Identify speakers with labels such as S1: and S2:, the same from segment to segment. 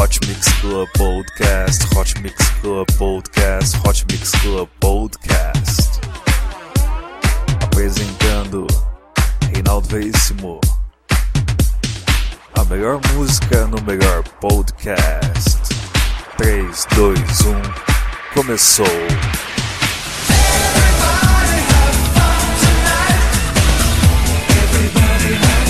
S1: Hot Mix Club Podcast, Hot Mix Club Podcast, Hot Mix Club Podcast. Apresentando Reinaldo Veríssimo. A melhor música no melhor podcast. 3, 2, 1, começou! Está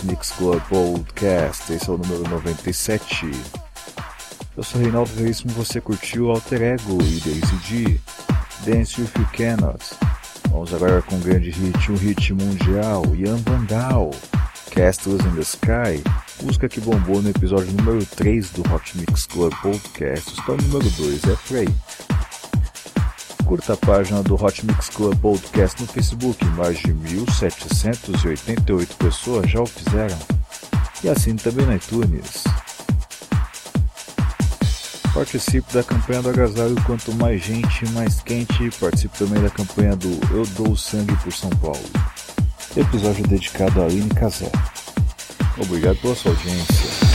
S1: Hot Mix Club Podcast, esse é o número 97. Eu sou Reinaldo Veríssimo, você curtiu Alter Ego e Daisy G, Dance If You Cannot. Vamos agora com um grande hit, um hit mundial, Ian Vandal, Castles in the Sky, música que bombou no episódio número 3 do Hot Mix Club Podcast, história número 2, é Frey. Curta a página do Hot Mix Club Podcast no Facebook, mais de 1.788 pessoas já o fizeram. E assine também na iTunes. Participe da campanha do agasalho quanto mais gente, mais quente. Participe também da campanha do Eu Dou Sangue por São Paulo. Episódio dedicado a Aline Casé.
S2: Obrigado pela sua audiência.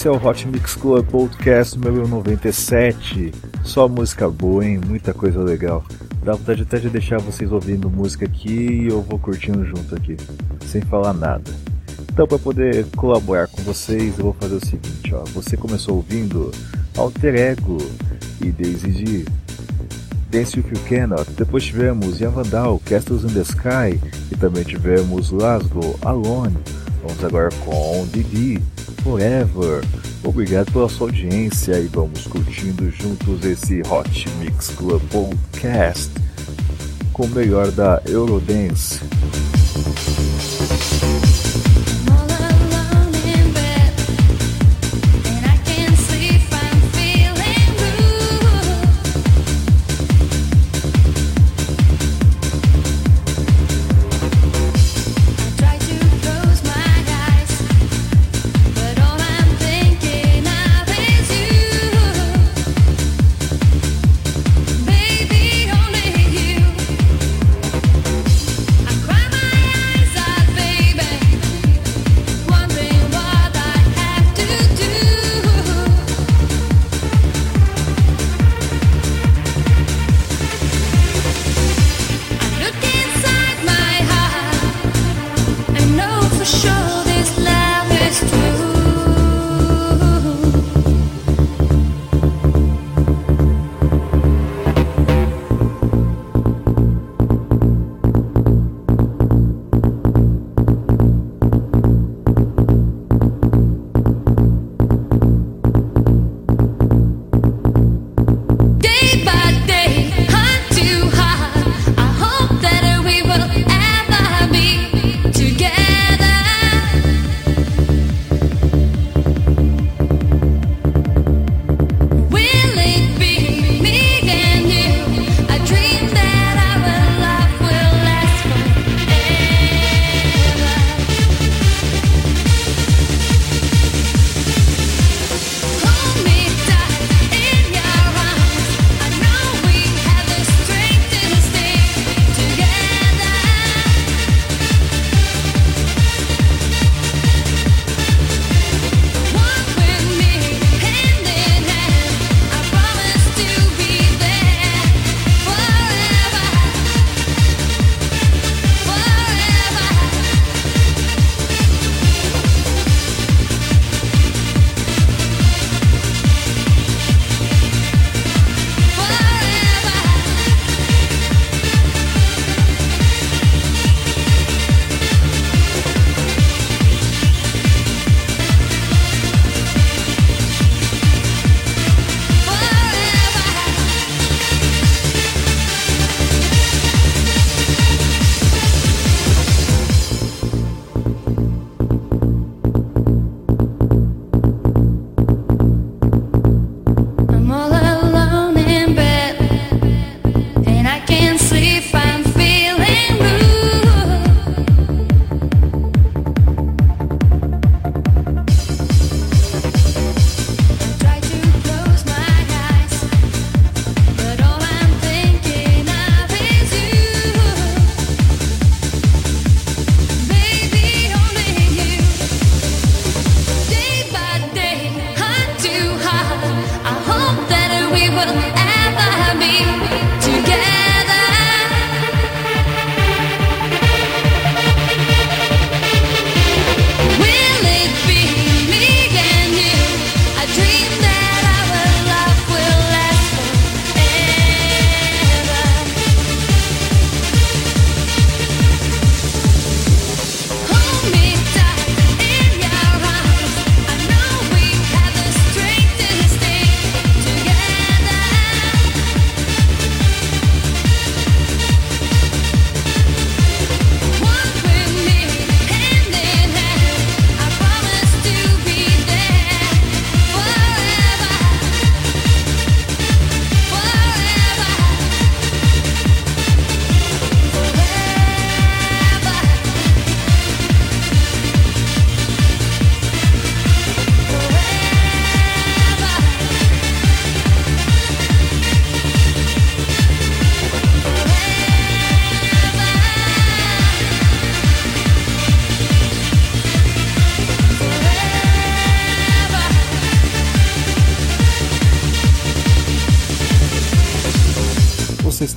S3: Esse é o Hot Mix Club Podcast número 97. Só música boa, hein? Muita coisa legal. Dá vontade até de deixar vocês ouvindo música aqui e eu vou curtindo junto aqui, sem falar nada. Então, para poder colaborar com vocês, eu vou fazer o seguinte: ó. Você começou ouvindo Alter Ego e Daisy G. Dance If You Cannot, depois tivemos Yavandal, Castles in the Sky e também tivemos Laszlo, Alone. Vamos agora com Didi, Forever. Obrigado pela sua audiência e vamos curtindo juntos esse Hot Mix Club Podcast com o melhor da Eurodance.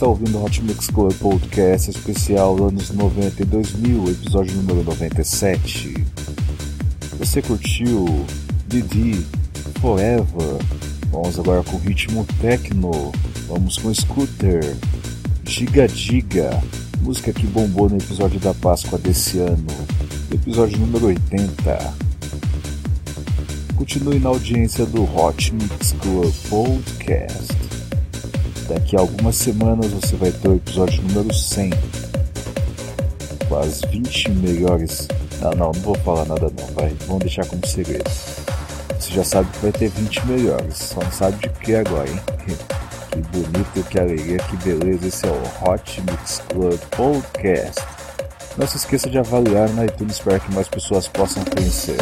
S3: Está ouvindo o Hot Mix Club Podcast especial anos 90 e 2000, episódio número 97. Você curtiu Didi, Forever? Vamos agora com ritmo techno. Vamos com Scooter, Giga Giga, música que bombou no episódio da Páscoa desse ano, episódio número 80. Continue na audiência do Hot Mix Club Podcast. Daqui a algumas semanas você vai ter o episódio número 100. Com as 20 melhores. Não, não, não vou falar nada não, vai. Vamos deixar como segredo. Você já sabe que vai ter 20 melhores, só não sabe de que agora, hein? Que bonito, que alegria, que beleza. Esse é o Hot Mix Club Podcast. Não se esqueça de avaliar na iTunes para que mais pessoas possam conhecer.